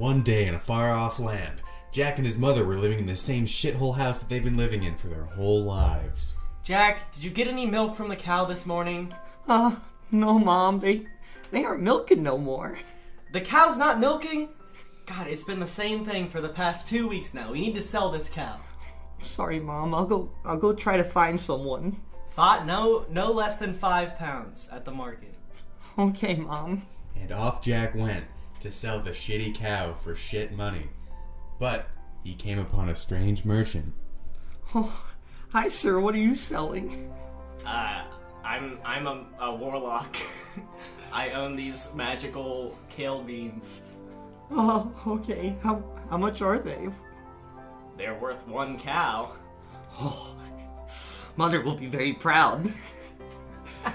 One day in a far off land, Jack and his mother were living in the same shithole house that they've been living in for their whole lives. Jack, did you get any milk from the cow this morning? Uh, no, Mom. They they aren't milking no more. The cow's not milking? God, it's been the same thing for the past two weeks now. We need to sell this cow. Sorry, Mom. I'll go. I'll go try to find someone. Five, no, no less than five pounds at the market. Okay, Mom. And off Jack went to sell the shitty cow for shit money. But he came upon a strange merchant. Oh, hi, sir. What are you selling? Uh, I'm I'm a, a warlock. I own these magical kale beans. Oh, okay. How how much are they? They're worth one cow. Oh, Mother will be very proud.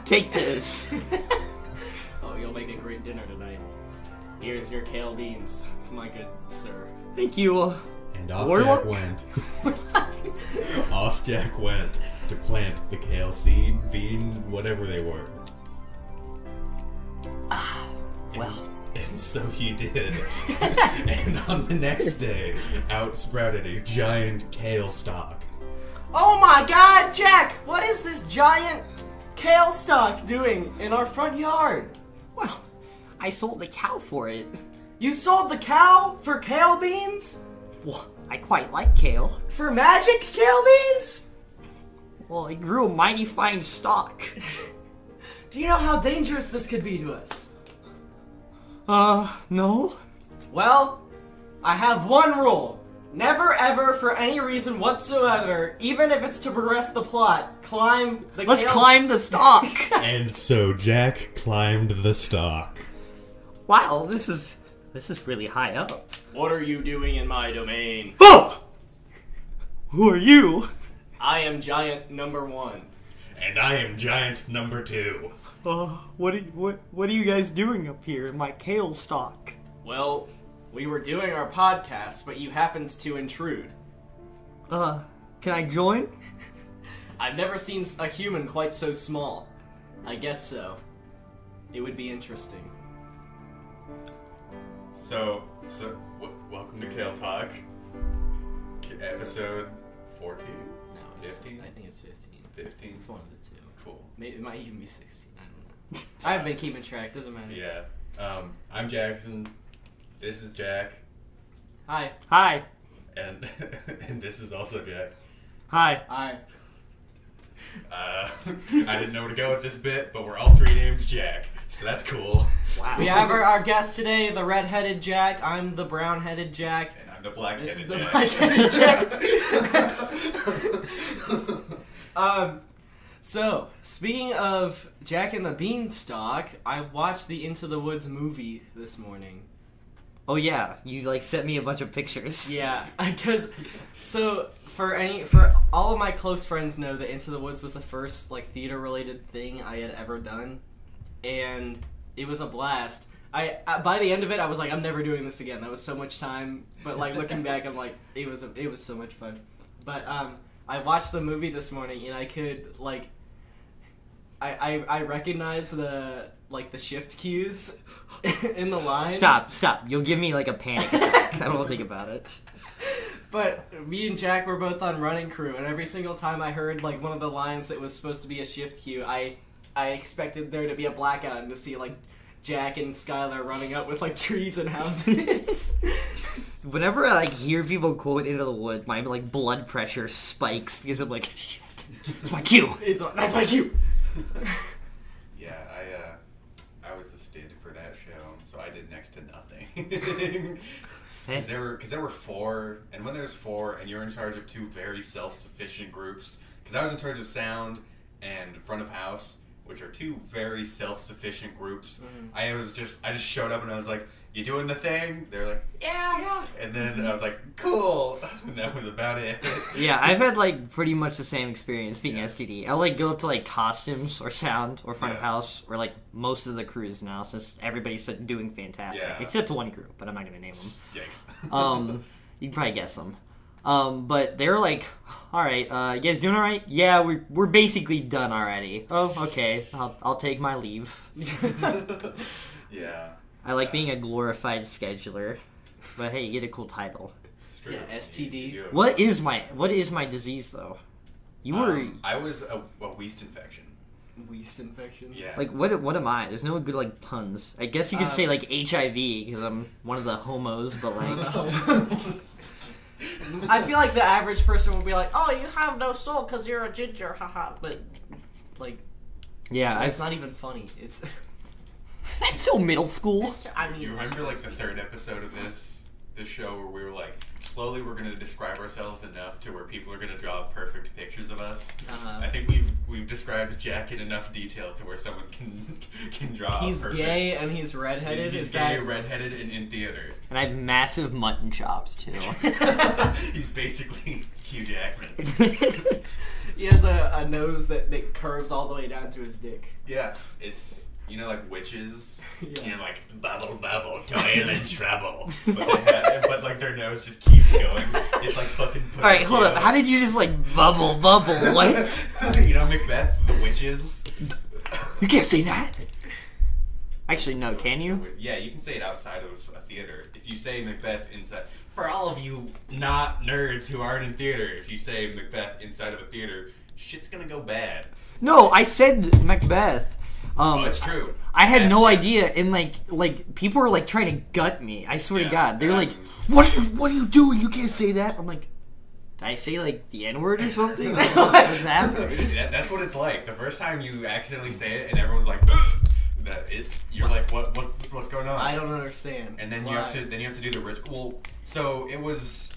Take this. Oh, you'll make a great dinner tonight. Here's your kale beans, my good sir. Thank you. And off Warlock? Jack went. off Jack went to plant the kale seed, bean, whatever they were. Ah, well, And so he did. and on the next day, out sprouted a giant kale stalk. Oh my god, Jack! What is this giant kale stalk doing in our front yard? well, I sold the cow for it. You sold the cow for kale beans? Well, I quite like kale. For magic kale beans? Well, it grew a mighty fine stalk. Do you know how dangerous this could be to us? Uh, no. Well, I have one rule. Never ever, for any reason whatsoever, even if it's to progress the plot, climb the Let's kale- climb the stalk. And so Jack climbed the stalk. Wow, this is this is really high up. What are you doing in my domain? Oh! Who are you? I am giant number one. And I am giant number two. Uh, what are, what what are you guys doing up here in my kale stock? Well, we were doing our podcast, but you happened to intrude. Uh, can I join? I've never seen a human quite so small. I guess so. It would be interesting. So, so w- welcome to Kale Talk, K- episode 14. No, it's, 15? I think it's 15. 15. It's one of the two. Cool. Maybe it might even be 16. I don't know. I haven't been keeping track. Doesn't matter. Yeah. Um, I'm Jackson. This is Jack, Hi. Hi. and and this is also Jack. Hi. Hi. Uh, I didn't know where to go with this bit, but we're all three named Jack, so that's cool. Wow. We have our, our guest today, the red-headed Jack. I'm the brown-headed Jack. And I'm the black-headed This is the Jack. black-headed Jack. um, so speaking of Jack and the Beanstalk, I watched the Into the Woods movie this morning. Oh yeah, you like sent me a bunch of pictures. Yeah, because so for any for all of my close friends know that Into the Woods was the first like theater related thing I had ever done, and it was a blast. I uh, by the end of it, I was like, I'm never doing this again. That was so much time. But like looking back, I'm like, it was a, it was so much fun. But um, I watched the movie this morning, and I could like, I I, I recognize the like the shift cues in the lines. Stop, stop. You'll give me like a panic attack. I don't want to think about it. But me and Jack were both on running crew, and every single time I heard like one of the lines that was supposed to be a shift cue, I I expected there to be a blackout and to see like Jack and Skylar running up with like trees and houses. Whenever I like hear people quote Into the Wood, my like blood pressure spikes because I'm like, shit, it's my cue. It's- that's my cue. Yeah, I uh, I was the stid for that show, so I did next to nothing. Because there were because there were four, and when there's four, and you're in charge of two very self-sufficient groups. Because I was in charge of sound and front of house, which are two very self-sufficient groups. Mm-hmm. I was just I just showed up and I was like, "You doing the thing?" They're like, "Yeah, yeah," and then I was like, "Cool," and that was about it. Yeah, I've had like pretty much the same experience being Yeah. STD. I'll like go up to like costumes or sound or front of house or like most of the crews now since everybody's doing fantastic Yeah. except one group, but I'm not gonna name them. Yikes. Um, you can probably guess them. Um, but they're like, all right, uh, you guys doing all right? Yeah, we're we're basically done already. Oh, okay, I'll I'll take my leave. yeah. I like being a glorified scheduler. but hey, you get a cool title. It's true. Yeah, STD. You- you do. What is my what is my disease though? You were Um, I was a, a yeast infection. Yeast infection. Yeah. like what? What am I? There's no good like puns. I guess you could say like HIV because I'm one of the homos, but like I feel like the average person would be like, "Oh, you have no soul because you're a ginger, haha." But like, yeah, it's it's not even funny. It's, that's so middle school. I mean, You remember like the third episode of this this show where we were like, slowly we're gonna describe ourselves enough to where people are gonna draw perfect pictures of us. Uh-huh. I think we've we've described Jack in enough detail to where someone can can draw. a he's perfect, gay and he's redheaded. He's Is gay, that redheaded, and in theater. And I have massive mutton chops too. he's basically Hugh Jackman. he has a, a nose that, that curves all the way down to his dick? Yes, it's you know like witches. Yeah. You know, like bubble bubble, toil and trouble. But, they have, but like their nose just keeps going. It's like fucking. All right, hold up. How did you just like bubble bubble? What? you know Macbeth, the witches. you can't say that. Actually, no. Can you? Yeah, you can say it outside of a theater. If you say Macbeth inside, for all of you not nerds who aren't in theater, if you say Macbeth inside of a theater, shit's gonna go bad. No, I said Macbeth. Um, Oh, it's true. I had Yeah, no yeah. idea, and like, like people were like trying to gut me. I swear to God, they're it like, "What are you? What are you doing? You can't say that." I'm like, "Did I say like the N word or something? Like, what's happening?" That, that's what it's like. The first time you accidentally say it, and everyone's like, that it. You're like, what? What's what's going on? I don't understand. and then you have to then you have to do the ritual. So it was.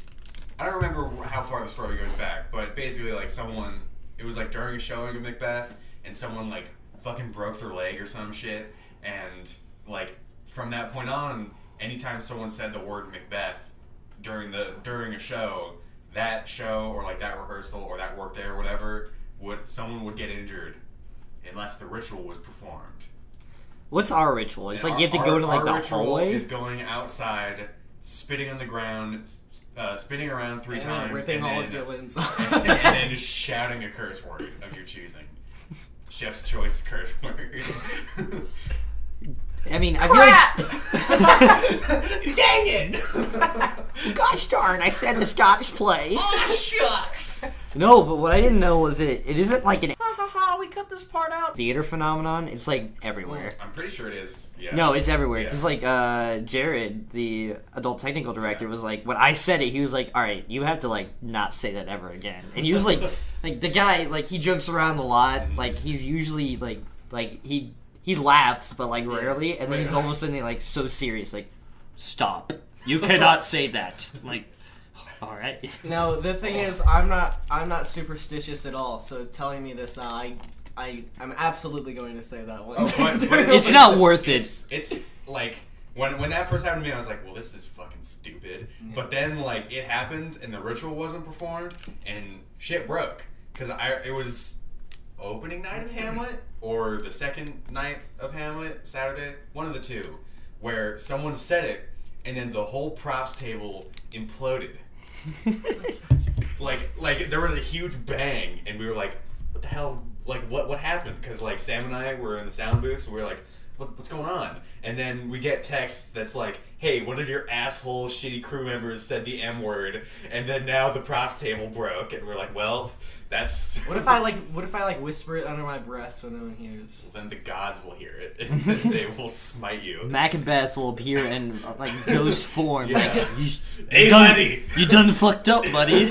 I don't remember how far the story goes back, but basically, like someone, it was like during a showing of Macbeth, and someone like fucking broke their leg or some shit, and like from that point on, anytime someone said the word Macbeth during the during a show, that show or like that rehearsal or that work day or whatever, would someone would get injured, unless the ritual was performed. What's our ritual? It's And like you have to our- go to like our the ritual hallway. Is going outside, spitting on the ground, uh, spinning around three and times, ripping and all then, of your limbs and, and then just shouting a curse word of your choosing. Chef's choice curse word. I mean, I feel like. Dang it! Gosh darn! I said the Scottish play. oh shucks! No, but what I didn't know was it. It isn't like an ha ha ha! We cut this part out. theater phenomenon. It's like everywhere. I'm pretty sure it is. Yeah. No, it's everywhere. Yeah. Because like uh, Jared, the adult technical director, Yeah. was like, when I said it, he was like, "All right, you have to like not say that ever again." And he was like, like the guy, like he jokes around a lot. Mm-hmm. Like he's usually like, like he he laughs, but like rarely. And then he's Right. all of a sudden like so serious, like, "Stop! You cannot say that." Like, all right. No, the thing is, I'm not. I'm not superstitious at all. So telling me this now, I, I, I'm absolutely going to say that one. Oh, but- but It's not worth it. it's, It's like when when that first happened to me, I was like, "Well, this is fucking stupid." But then like it happened, and the ritual wasn't performed, and shit broke because I it was opening night of Hamlet or the second night of Hamlet, Saturday, one of the two, where someone said it, and then the whole props table imploded. like like there was a huge bang and we were like what the hell like what what happened because like sam and i were in the sound booth so we were like what, what's going on and then we get text that's like hey one of your asshole shitty crew members said the m word and then now the props table broke and we're like well that's What if I like? What if I like whisper it under my breath so no one hears? Well, then the gods will hear it and then they will smite you Macbeth will appear in like ghost form. Yeah. Like, you, Hey, you done, buddy. you done fucked up, buddy.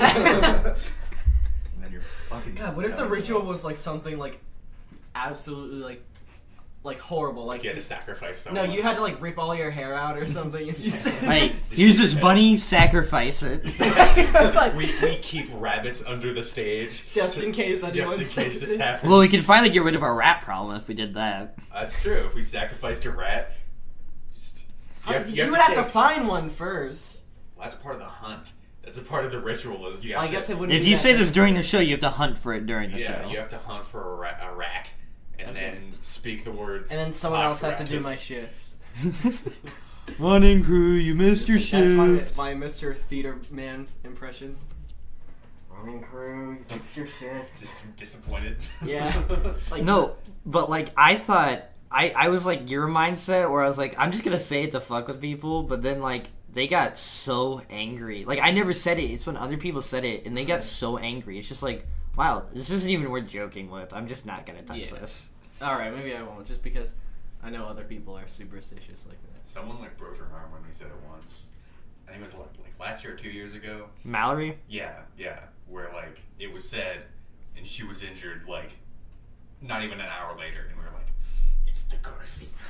and then you're fucking God, what if the ritual was like something like absolutely like like horrible? Like you had to sacrifice someone. no, you had to like rip all your hair out or something. And you'd say, Hey, use this bunny, sacrifice it. Like- we, we keep rabbits under the stage Just in case anyone just in says case this it. happens. Well, we could finally get rid of our rat problem if we did that. That's true. If we sacrificed a rat, just you, have, you, you have would to have take- to find one first. Well, that's part of the hunt. That's a part of the ritual. Is you have I to, guess it wouldn't. If be you say this during the show, you have to hunt for it during the Yeah, show. you have to hunt for a rat, a rat and Okay. then speak the words. and then someone else has to do Oxyratus. my shifts. Morning crew, you missed your shift. That's my, shift. my Mr. Theater Man impression. Running crew, it's your shift. Just disappointed. Yeah. Like No, but like I thought, I I was like your mindset where I was like, I'm just gonna say it to fuck with people, but then like they got so angry. Like I never said it. It's when other people said it, and they got mm. so angry. It's just like, wow, this isn't even worth joking with. I'm just not gonna touch Yeah. this. All right, maybe I won't, just because I know other people are superstitious like that. Someone like broke her arm when we said it once. I think it was like, like last year or two years ago. Mallory, Yeah, yeah. Where like it was said, and she was injured like not even an hour later, and we were like, "It's the curse,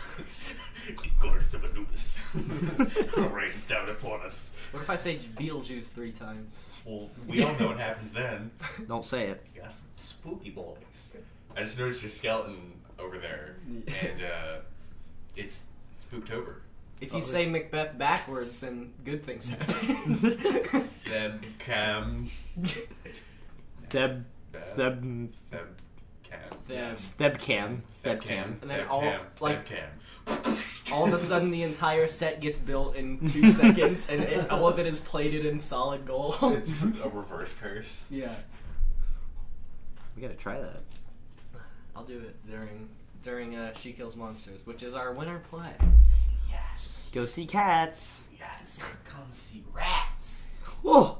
the curse of Anubis rains down upon us." What if I say Beetlejuice three times? Well, we all know what happens then. don't say it. You got some spooky boys. I just noticed your skeleton over there, and uh, it's Spooktober. If you Oh, say Macbeth backwards, then good things happen. Theb Cam. Theb, Theb Theb, Theb Cam. Theb. Thebcam, Theb Thebcam. Cam. And then all- like- Theb Cam. all of a sudden, the entire set gets built in two seconds, and it, all of it is plated in solid gold. It's a reverse curse. yeah, We gotta try that. I'll do it during during uh, She Kills Monsters, which is our winter play. Yes. Go see cats. Yes. Come see rats. Whoa.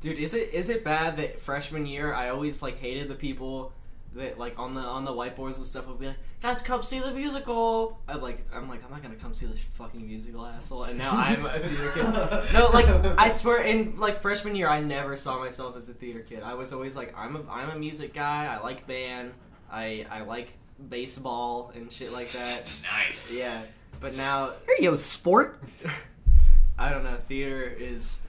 Dude, is it is it bad that freshman year I always like hated the people that like on the on the whiteboards and stuff I'd be like, guys, come see the musical. I'm like, I'm like, I'm not gonna come see this fucking musical, asshole. And now I'm a theater kid. No, like I swear, in like freshman year, I never saw myself as a theater kid. I was always like, I'm a I'm a music guy. I like band. I I like baseball and shit like that. Nice. Yeah, but now Here you go, sport. I don't know. Theater is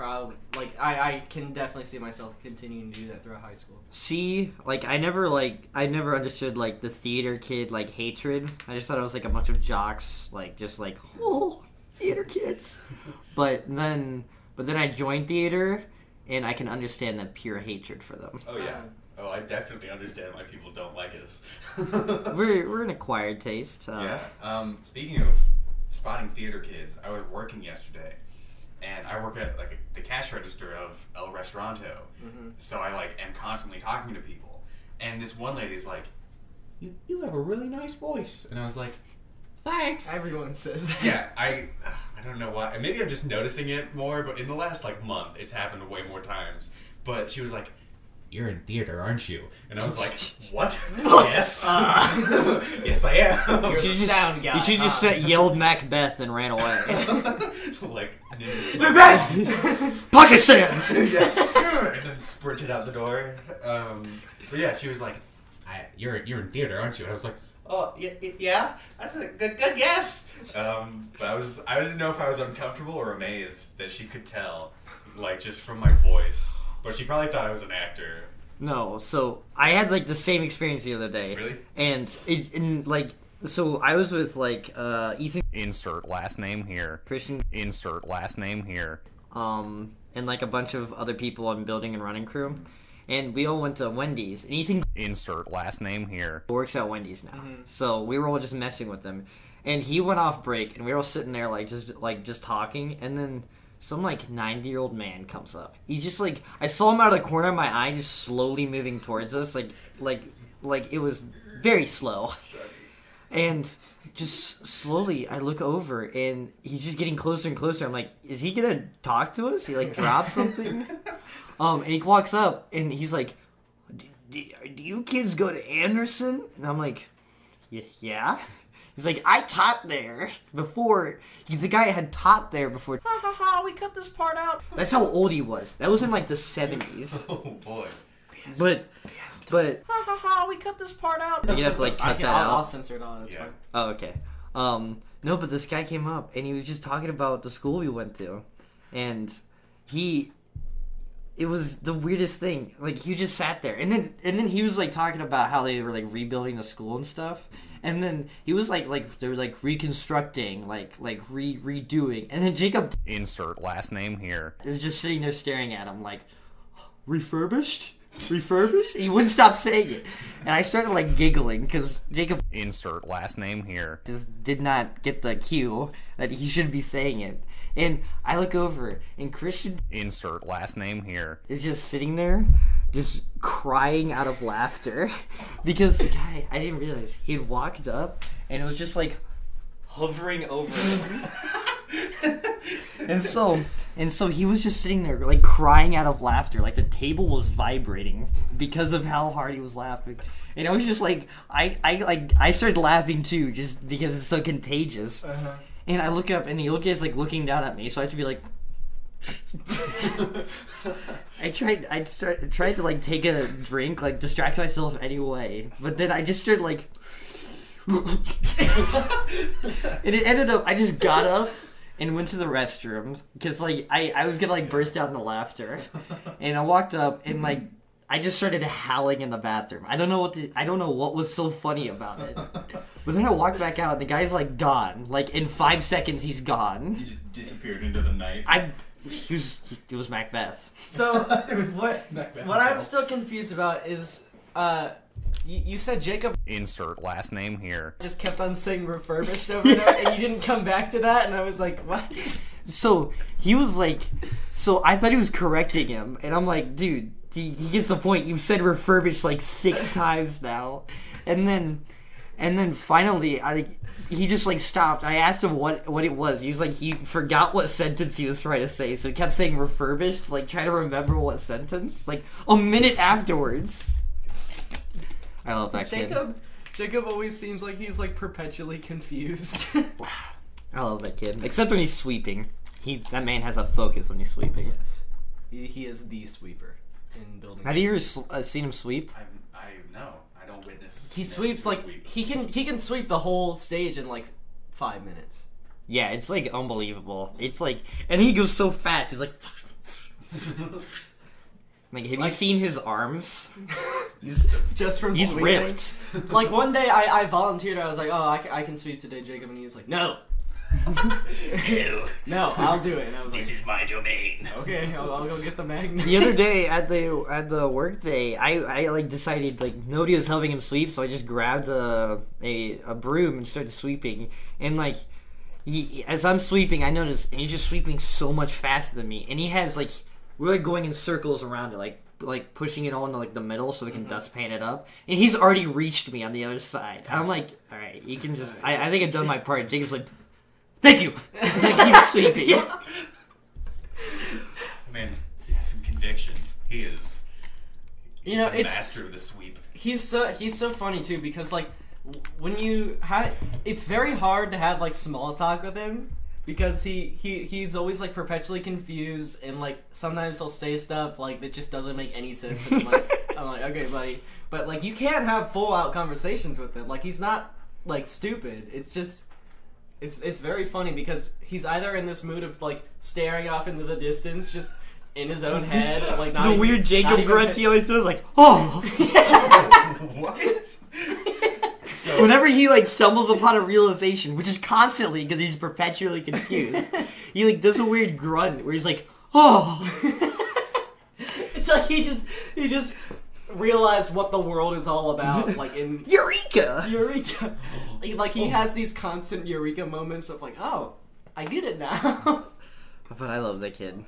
probably like I I can definitely see myself continuing to do that throughout high school. See, like I never like I never understood like the theater kid like hatred. I just thought it was like a bunch of jocks, like just like oh theater kids. But then, but then I joined theater, and I can understand that pure hatred for them. Oh yeah. Oh, I definitely understand why people don't like us. We're we're an acquired taste. Uh, yeah. Um, speaking of spotting theater kids, I was working yesterday, and I work at like the cash register of El Restauranto. Mhm. So I like am constantly talking to people, and this one lady's like, "You you have a really nice voice," and I was like, "Thanks." Everyone says that. yeah, I I don't know why. Maybe I'm just noticing it more, but in the last like month, it's happened way more times. But she was like, "You're in theater, aren't you?" And I was like, "What? yes, Uh. yes, I am." You're You the should just, sound guy, you should just huh? said, yelled Macbeth and ran away. like ninja smoke Macbeth! Pocket sands! bomb. and then sprinted out the door. Um, but yeah, she was like, I, "You're you're in theater, aren't you?" And I was like. Oh y- y- yeah, that's a good good guess. Um, but I was I didn't know if I was uncomfortable or amazed that she could tell, like just from my voice. But she probably thought I was an actor. No, so I had like the same experience the other day. Really? And it's in like so I was with like uh Ethan Insert last name here. Christian Insert last name here. um and like a bunch of other people on building and running crew. And we all went to Wendy's. And Ethan Insert last name here. works at Wendy's now. So we were all just messing with him. And he went off break and we were all sitting there like just like just talking and then some like 90 year old man comes up. He's just like I saw him out of the corner of my eye just slowly moving towards us like like like it was very slow. And just slowly I look over and he's just getting closer and closer. I'm like, is he gonna talk to us? He like drops something. Um, and he walks up and he's like, do, do, do you kids go to Anderson? And I'm like, yeah. He's like, I taught there before. He's the guy had taught there before. Ha ha ha, we cut this part out. That's how old he was. That was in like the 70s. Oh boy. But, but, Ha ha ha, we cut this part out. you're gonna have to like cut can, that I'll, I'll censor it all. That's Yeah. fine. Oh, okay. Um, no, but this guy came up and he was just talking about the school we went to, and he, it was the weirdest thing. Like he just sat there, and then and then he was like talking about how they were like rebuilding the school and stuff, and then he was like like they were like reconstructing, like like re redoing, and then Jacob Insert last name here. is just sitting there staring at him like refurbished. Refurbished? He wouldn't stop saying it, and I started like giggling because Jacob Insert last name here. just did not get the cue that he should be saying it. And I look over, and Christian Insert last name here. is just sitting there, just crying out of laughter because the guy, I didn't realize, he had walked up and it was just like hovering over him. and so and so he was just sitting there like crying out of laughter like the table was vibrating because of how hard he was laughing and i was just like i i like i started laughing too just because it's so contagious Uh-huh. and i look up and he look is like looking down at me so i have to be like I tried. I start, tried to like take a drink, like distract myself anyway, but then I just started like, and it ended up. I just got up and went to the restroom because like I I was gonna like burst out into laughter, and I walked up and like I just started howling in the bathroom. I don't know what the I don't know what was so funny about it, but then I walked back out and the guy's like gone. Like in five seconds, he's gone. He just disappeared into the night. I he was it was Macbeth. So It was what? Macbeth What I'm himself. still confused about is, uh, you, you said Jacob Insert last name here. just kept on saying refurbished over there, and you didn't come back to that, and I was like, what? So he was like, so I thought he was correcting him, and I'm like, dude, he, he gets the point. You've said refurbished like six times now, and then, and then finally, I like he just like stopped. I asked him what what it was. He was like he forgot what sentence he was trying to say, so he kept saying refurbished, like trying to remember what sentence. Like a minute afterwards. I love that kid. Jacob, Jacob always seems like he's like perpetually confused. I love that kid. Except when he's sweeping. He that man has a focus when he's sweeping. yes, he, he is the sweeper in building. Have you ever uh, seen him sweep? I'm, I no, I don't witness. He sweeps like sweep. he can he can sweep the whole stage in like five minutes. Yeah, it's like unbelievable. It's like, and he goes so fast. He's like, like, have you seen his arms? He's just from He's sweeping. ripped. Like one day I, I volunteered. I was like, oh, I, can- I can sweep today, Jacob, and he was like, no, Ew, no, I'll do it. And I was like, is my domain. okay, I'll, I'll go get the magnet. The other day at the at the work day, I, I like decided like nobody was helping him sweep, so I just grabbed a a, a broom and started sweeping. And like, he, as I'm sweeping, I noticed and he's just sweeping so much faster than me, and he has like we're like going in circles around it, like like pushing it all into like the middle so we can mm-hmm. dust pan it up. And he's already reached me on the other side. I'm like, all right, you can just. I, I think I've done my part. Jacob's like, thank you. Thank you, keep sweeping. Man's he has some convictions. He is. You know, the it's master of the sweep. he's so he's so funny too because like when you have it's very hard to have like small talk with him because he he he's always like perpetually confused and like sometimes he'll say stuff like that just doesn't make any sense and I'm like I'm like okay buddy but like you can't have full out conversations with him like he's not like stupid it's just it's it's very funny because he's either in this mood of like staring off into the distance just in his own head like not the even- weird Jacob even grunt he always does, like, oh. what? so Whenever he like stumbles upon a realization, which is constantly because he's perpetually confused, he like does a weird grunt where he's like, oh. It's like he just he just realized what the world is all about, like in Eureka! Eureka. Like, like he has these constant Eureka moments of like, oh, I get it now. But I love that kid.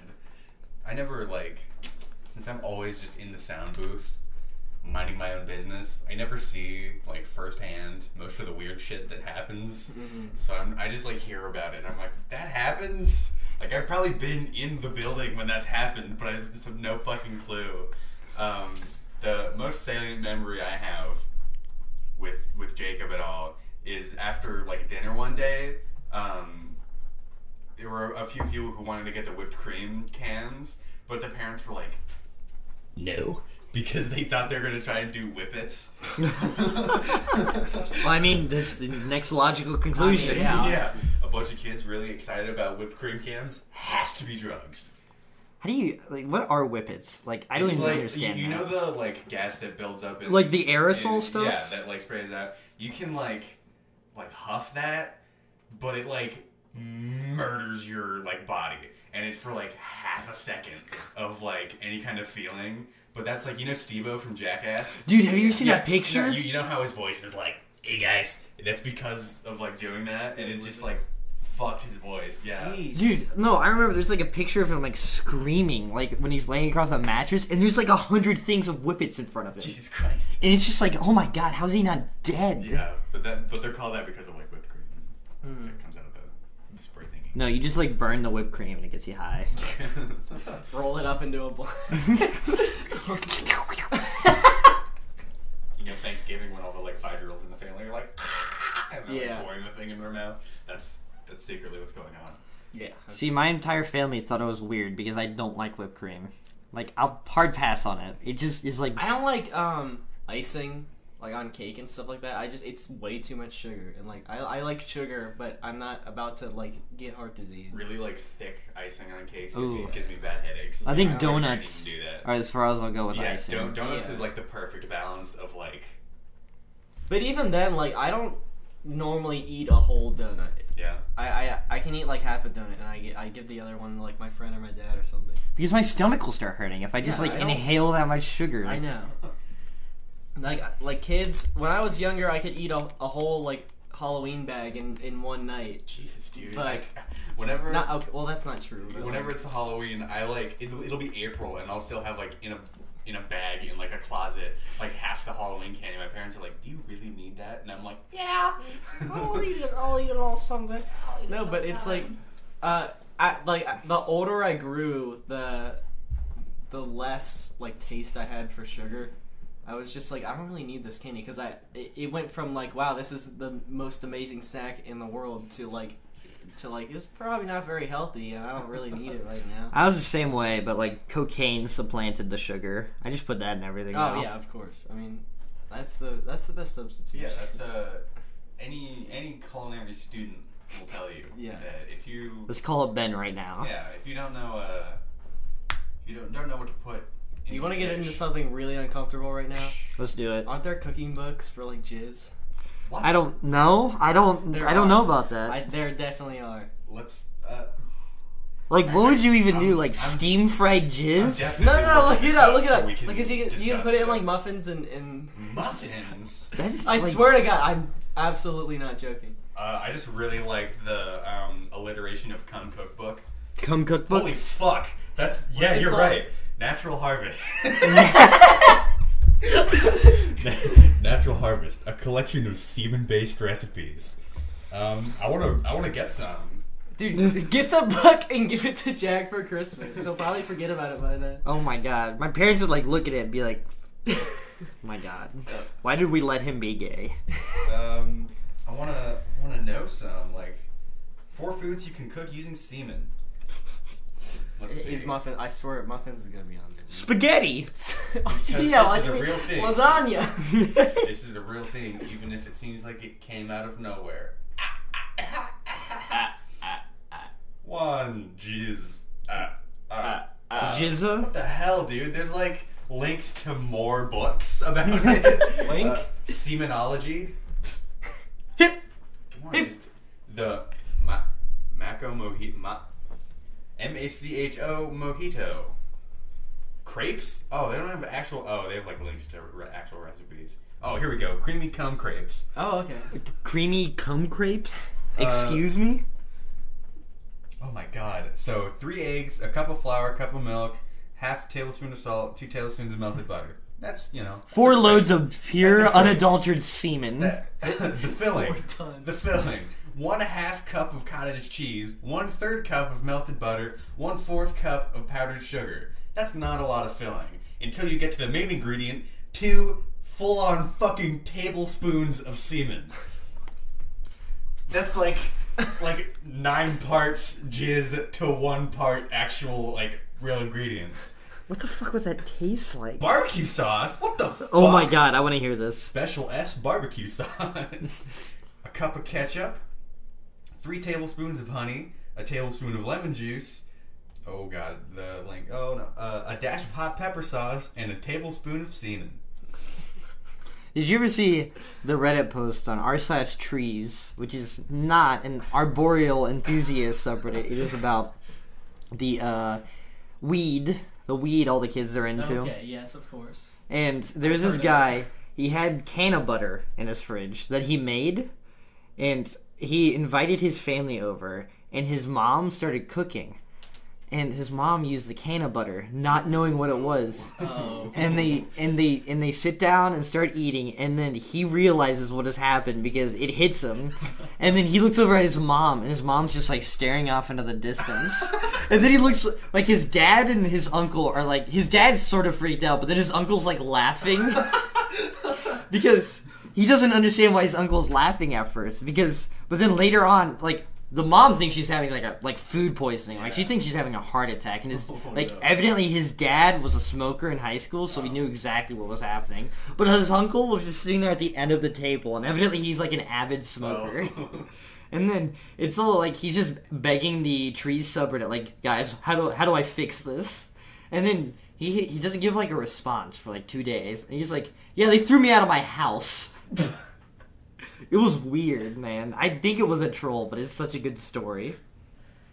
I never like since I'm always just in the sound booth minding my own business. I never see like firsthand most of the weird shit that happens. So I'm, I just like hear about it and I'm like that happens. Like I've probably been in the building when that's happened, but I just have no fucking clue. Um, the most salient memory I have with with Jacob at all is after like dinner one day. Um, there were a few people who wanted to get the whipped cream cans, but the parents were like, "No," because they thought they were gonna try and do whippets. Well, I mean, that's the next logical conclusion. I mean, yeah. yeah, a bunch of kids really excited about whipped cream cans has to be drugs. How do you like? What are whippets? Like, I don't It's even like, understand. You, you know the like gas that builds up, in, Like the aerosol in- stuff? Yeah, that like sprays out. You can like like huff that, but it like murders your like body, and it's for like half a second of like any kind of feeling. But that's like you know Steve-O from Jackass. Dude, have you ever seen Yeah, that picture? You know, you, you know how his voice is like, "Hey guys," that's because of like doing that, and it just like fucked his voice. Yeah. Jeez. Dude, no, I remember there's like a picture of him like screaming, like when he's laying across a mattress, and there's like a hundred things of whippets in front of him. Jesus Christ. And it's just like, oh my god, how's he not dead? Yeah, but that but they're called that because of like whipped cream hmm. that comes out of the, the spray thingy. No, you just like burn the whipped cream and it gets you high. Roll it up into a blunt. You know, Thanksgiving when all the like five year olds in the family are like, and they're Yeah. like pouring the thing in their mouth. That's that's secretly what's going on. yeah. See, my entire family thought it was weird because I don't like whipped cream. Like, I'll hard pass on it. It just is like I don't like um icing like on cake and stuff like that. I just it's way too much sugar and like I, I like sugar, but I'm not about to like get heart disease. Really like thick icing on cakes Ooh. it gives me bad headaches. I think I don't donuts even do that. are as far as I'll go with yeah, icing. don- donuts Yeah. is like the perfect balance of like But even then, like I don't normally eat a whole donut. Yeah. I, I I can eat like half a donut and I get I give the other one like my friend or my dad or something. Because my stomach will start hurting if I just Yeah, like I don't- inhale that much sugar. I know. Like like kids, when I was younger, I could eat a, a whole like Halloween bag in, in one night. Jesus, dude. But- like whenever Not okay, well, that's not true. but, whenever like, it's Halloween, I like it'll, it'll be April and I'll still have like in a in a bag in like a closet like half the Halloween candy. My parents are like, "Do you really need that?" And I'm like, "Yeah, I'll eat it. I'll eat it all someday. No, but it's like, uh, I like the older I grew, the the less like taste I had for sugar. I was just like, I don't really need this candy because I it, it went from like, wow, this is the most amazing snack in the world to like to like it's probably not very healthy and I don't really need it right now. I was the same way, but like cocaine supplanted the sugar. I just put that in everything. Oh now. yeah, of course. I mean, that's the that's the best substitution. Yeah, that's uh, any any culinary student will tell you Yeah. that if you Let's call it Ben right now. yeah if you don't know uh if you don't don't know what to put. You want to a get into something really uncomfortable right now? Let's do it. Aren't there cooking books for like jizz? What? I don't know. I don't. There I don't are. know about that. I, there definitely are. Let's. Uh, like, what would you even do? I'm- Like I'm- steam fried jizz? No, no, no, look looking it up, look it so up. we Because you, can- you can put it in like muffins and, and Muffins. That's I like- swear to God, I'm absolutely not joking. Uh, I just really like the um, alliteration of cum cookbook. Cum cookbook. Holy fuck! That's yeah, you're called? right. Natural Harvest. Natural Harvest, a collection of semen-based recipes. Um, I want to. I want to get some. Dude, get the book and give it to Jack for Christmas. He'll probably forget about it by then. Oh my god. My parents would like look at it and be like, "My god, why did we let him be gay?" Um, I want to. Want to know some like four foods you can cook using semen. Let's see. Is muffin? I swear, muffins is gonna be on there. Spaghetti. Yeah, this is a real thing. Lasagna. This is a real thing, even if it seems like it came out of nowhere. One jizz. Ah, ah, ah. Jizza. What the hell, dude? There's like links to more books about it. Link? Uh, semenology. Hip. Come on, just the ma- Maco Mojito. Ma- M A C H O Mojito. Crepes? Oh, they don't have actual. Oh, they have like links to re- actual recipes. Oh, here we go. Creamy cum crepes. oh, okay. Creamy cum crepes. Uh, Excuse me. Oh my god. So, three eggs, a cup of flour, a cup of milk, half tablespoon of salt, two tablespoons of melted butter. That's, you know. that's Four loads of pure, That's a crepe. unadulterated semen. That- the filling. Four tons. The filling. One half cup of cottage cheese, one third cup of melted butter, one fourth cup of powdered sugar. That's not a lot of filling. Until you get to the main ingredient, two full on fucking tablespoons of semen. That's like like nine parts jizz to one part actual like real ingredients. What the fuck would that taste like? Barbecue sauce? What the fuck? oh my god, I want to hear this. Special S barbecue sauce. a cup of ketchup, three tablespoons of honey, a tablespoon of lemon juice. Oh god, the link. Oh no, uh, a dash of hot pepper sauce and a tablespoon of semen. Did you ever see the Reddit post on r slash trees, which is not an arboreal enthusiast subreddit? It is about the uh, weed, the weed all the kids are into. Okay, yes, of course. And there's I've this heard of guy. He had cannabutter in his fridge that he made, and he invited his family over, and his mom started cooking, and his mom used the cannabutter, not knowing what it was. Oh. And they and they and they sit down and start eating, and then he realizes what has happened because it hits him, and then he looks over at his mom, and his mom's just like staring off into the distance, and then he looks like his dad and his uncle are like his dad's sort of freaked out, but then his uncle's like laughing because he doesn't understand why his uncle's laughing at first because but then later on like the mom thinks she's having like a like food poisoning. Like she thinks she's having a heart attack and his oh, like no. evidently his dad was a smoker in high school so he knew exactly what was happening. But his uncle was just sitting there at the end of the table and evidently he's like an avid smoker. Oh. and then it's all like he's just begging the trees subreddit like guys how do how do i fix this? And then he he doesn't give like a response for like two days and he's like yeah they threw me out of my house it was weird man i think it was a troll but it's such a good story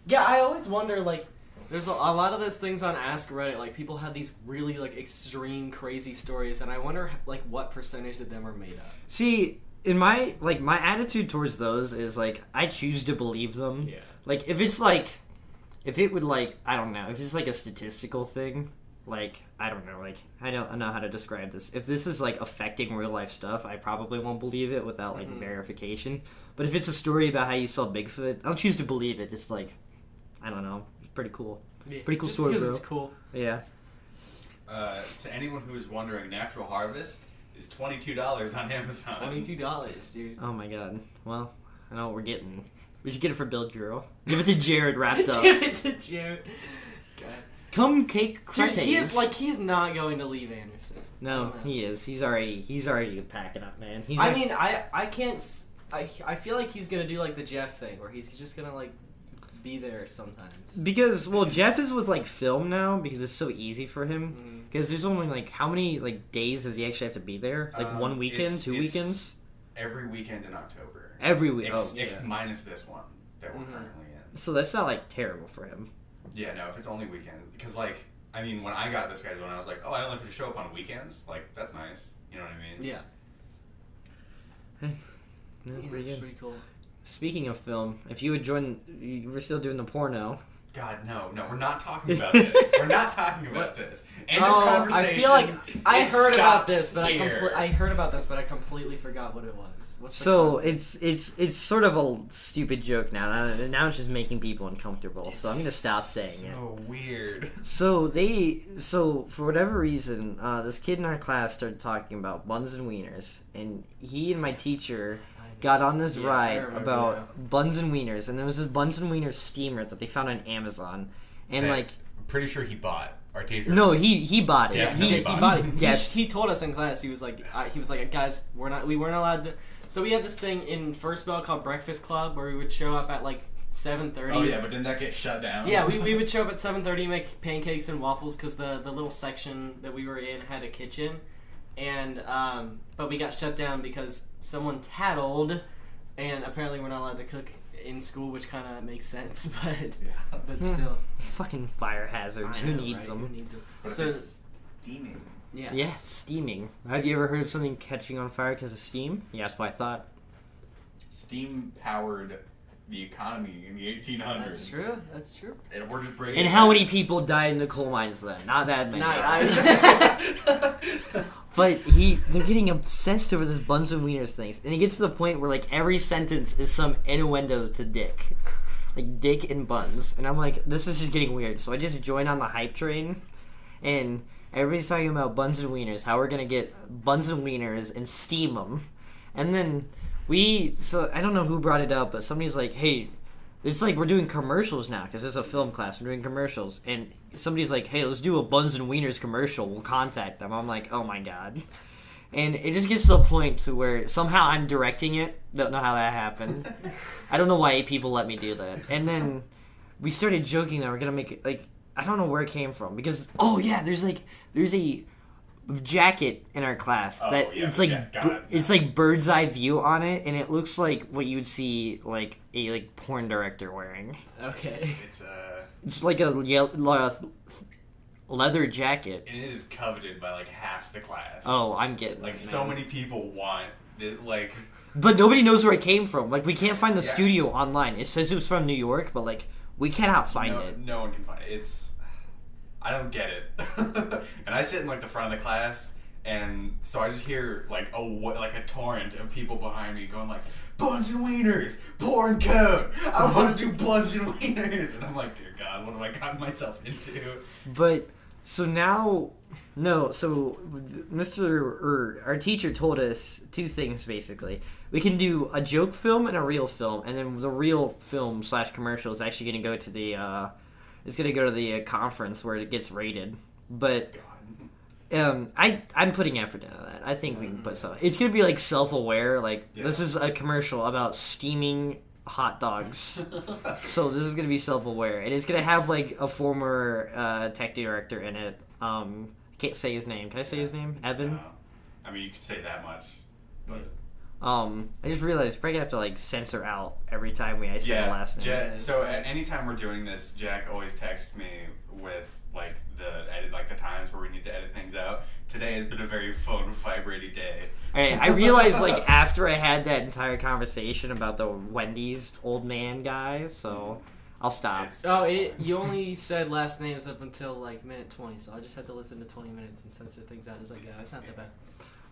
Yeah, I always wonder like there's a, a lot of those things on Ask Reddit like people have these really like extreme crazy stories and I wonder like what percentage of them are made up. see in my like my attitude towards those is like i choose to believe them Yeah. like if it's like if it would like i don't know if it's like a statistical thing like i don't know like i don't know how to describe this if this is like affecting real life stuff i probably won't believe it without like Mhm. verification but if it's a story about how you saw bigfoot i'll choose to believe it just like i don't know it's pretty cool Pretty cool Just story, bro. it's cool. yeah Uh, to anyone who is wondering, Natural Harvest is twenty two dollars on Amazon. Twenty two dollars, dude. oh my god well i know what we're getting we should get it for bill Girl. give it to jared wrapped up Give it to Jared. God. Come cake Dude, he is like he's not going to leave Anderson. No, he is. He's already he's already packing up, man. He's I like- mean, I I can't. I I feel like he's gonna do like the Jeff thing, where he's just gonna like be there sometimes. because well, Jeff is with like film now because it's so easy for him. Mhm. Because there's only like how many like days does he actually have to be there? Like Um, one weekend, it's- two it's weekends, Every weekend in October. every week. Ex- oh, ex- yeah. minus this one that we're Mhm. currently in. so that's not like terrible for him. Yeah, no, if it's only weekend, because like, I mean, when I got this schedule, and I was like, oh, I only have to show up on weekends. Like, that's nice. You know what I mean? Yeah, That's yeah pretty that's pretty cool. Speaking of film, if you would join, you were still doing the porno. God, no, no, we're not talking about this. we're not talking about this. End oh, of conversation. I feel like I It heard about this, but I, compl- I heard about this, but I completely forgot what it was. What's So it's it's it's sort of a stupid joke now. Now- Now it's just making people uncomfortable. so I'm gonna stop saying it. So weird. So they, so for whatever reason, uh, this kid in our class started talking about buns and wieners, and he and my teacher got on this Yeah, ride remember about now. buns and wieners, and there was this buns and wieners steamer that they found on Amazon, and That like, I'm pretty sure he bought our teacher. no, he he bought it. Definitely He, he, bought bought it. it. He, he told us in class. He was like, uh, he was like, guys, we're not, we weren't allowed to. So we had this thing in first bell called Breakfast Club, where we would show up at like seven thirty. Oh yeah, but didn't that get shut down? Yeah, we, we would show up at seven thirty, make pancakes and waffles because the the little section that we were in had a kitchen, and um, but we got shut down because someone tattled, and apparently we're not allowed to cook in school, which kind of makes sense, but Yeah. but Hmm. still, fucking fire hazards. I Who know, needs right? Who them? needs them? But So it's steaming. yeah, Yeah, steaming. Have you ever heard of something catching on fire because of steam? Yeah, that's what I thought. Steam powered the economy in the 1800s. that's true. That's true. And we're just bringing. And how many people died in the coal mines then? Not that many. Not- I- But he, they're getting obsessed over this buns and wieners things, and it gets to the point where like every sentence is some innuendo to dick, like dick and buns, and I'm like, this is just getting weird. So I just join on the hype train, and everybody's talking about buns and wieners, how we're gonna get buns and wieners and steam them, and then we, so I don't know who brought it up, but somebody's like, hey. It's like we're doing commercials now because it's a film class. We're doing commercials, and somebody's like, "Hey, let's do a Buns and Wieners commercial. We'll contact them." I'm like, "Oh my god!" And it just gets to the point to where somehow I'm directing it. Don't know how that happened. I don't know why people let me do that. And then we started joking that we're gonna make it like I don't know where it came from because oh yeah, there's like there's a jacket in our class Oh, that yeah, it's like ja- it. it's like bird's eye view on it, and it looks like what you would see like a like porn director wearing. Okay. It's a. Uh, it's like a yellow, leather jacket. and it is coveted by like half the class. Oh, I'm getting like it, so many people want it. Like But nobody knows where it came from. Like we can't find the Yeah. studio online. It says it was from New York, but like We cannot find no, it. No one can find it. It's I don't get it. and I sit in like the front of the class, and so I just hear like a like a torrent of people behind me going like buns and wieners, porn code. I want to do buns and wieners, and I'm like, dear God, what have I gotten myself into? But so now, no. So Mr. or our teacher told us two things basically. We can do a joke film and a real film, and then the real film slash commercial is actually going to go to the. uh It's going to go to the uh, conference where it gets rated. But um, I I'm putting effort into that. I think we can put some. It's gonna be like self aware. Like Yeah. this is a commercial about steaming hot dogs. so this is gonna be self aware, and it's gonna have like a former uh, tech director in it. Um, I can't say his name. Can I say his name? Evan. No. I mean, you could say that much, but Um, I just realized we're gonna have to like censor out every time we I say yeah. the last name. Ja- so at any time we're doing this, Jack always texts me with like the edit, like the times where we need to edit things out. Today has been a very phone vibrating day. Alright, I realized like after I had that entire conversation about the Wendy's old man guy, so I'll stop. It's- Oh, it, you only said last names up until like minute 20, so I just had to listen to 20 minutes and censor things out as I go. It's not that bad.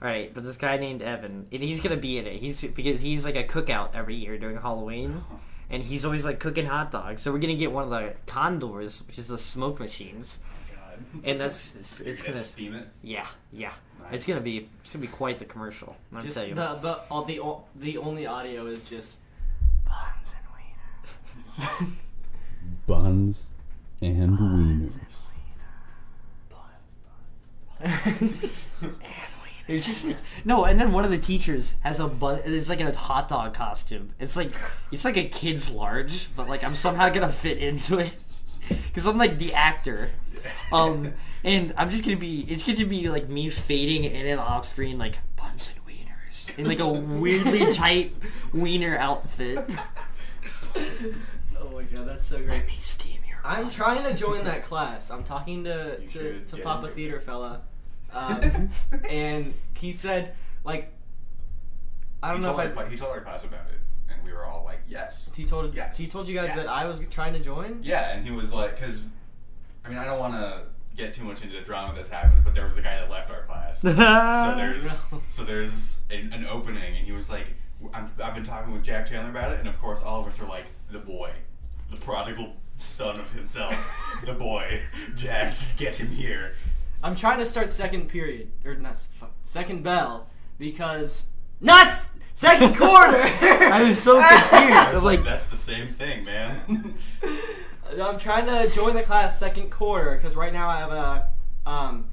Alright, but this guy named Evan, and he's gonna be in it. He's because he's like a cookout every year during Halloween, and he's always like cooking hot dogs. So we're gonna get one of the condors, which is the smoke machines, Oh, God. and that's it's, You're it's gonna gonna steam it. yeah yeah. Nice. It's gonna be it's gonna be quite the commercial. I'm Just telling you. the the all the o- the only audio is just buns and wieners. Buns and wieners. It's just no, and then one of the teachers has a bun. It's like a hot dog costume. It's like it's like a kid's large, but like I'm somehow gonna fit into it because I'm like the actor. Um, and I'm just gonna be. It's gonna be like me fading in and off screen, like buns and wieners in like a weirdly tight wiener outfit. oh my god, that's so great. Let me steam your. I'm buns. trying to join that class. I'm talking to You to, should to get Papa into it. Theater fella, um, and he said like I don't he know told if our I. cla- he told our class about it, and we were all like, "Yes." He told Yes. he told you guys that I was trying to join. Yeah, and he was like, because I mean, I don't want to get too much into the drama that's happened, but there was a guy that left our class. so there's so there's an, an opening, and he was like, I'm, "I've been talking with Jack Chandler about it," and of course, all of us are like, "The boy, the prodigal son of himself, the boy, Jack, get him here." I'm trying to start second period or not fuck, second bell because not second quarter. I was so confused. I'm like, like, "That's the same thing, man." I'm trying to join the class second quarter because right now I have a um,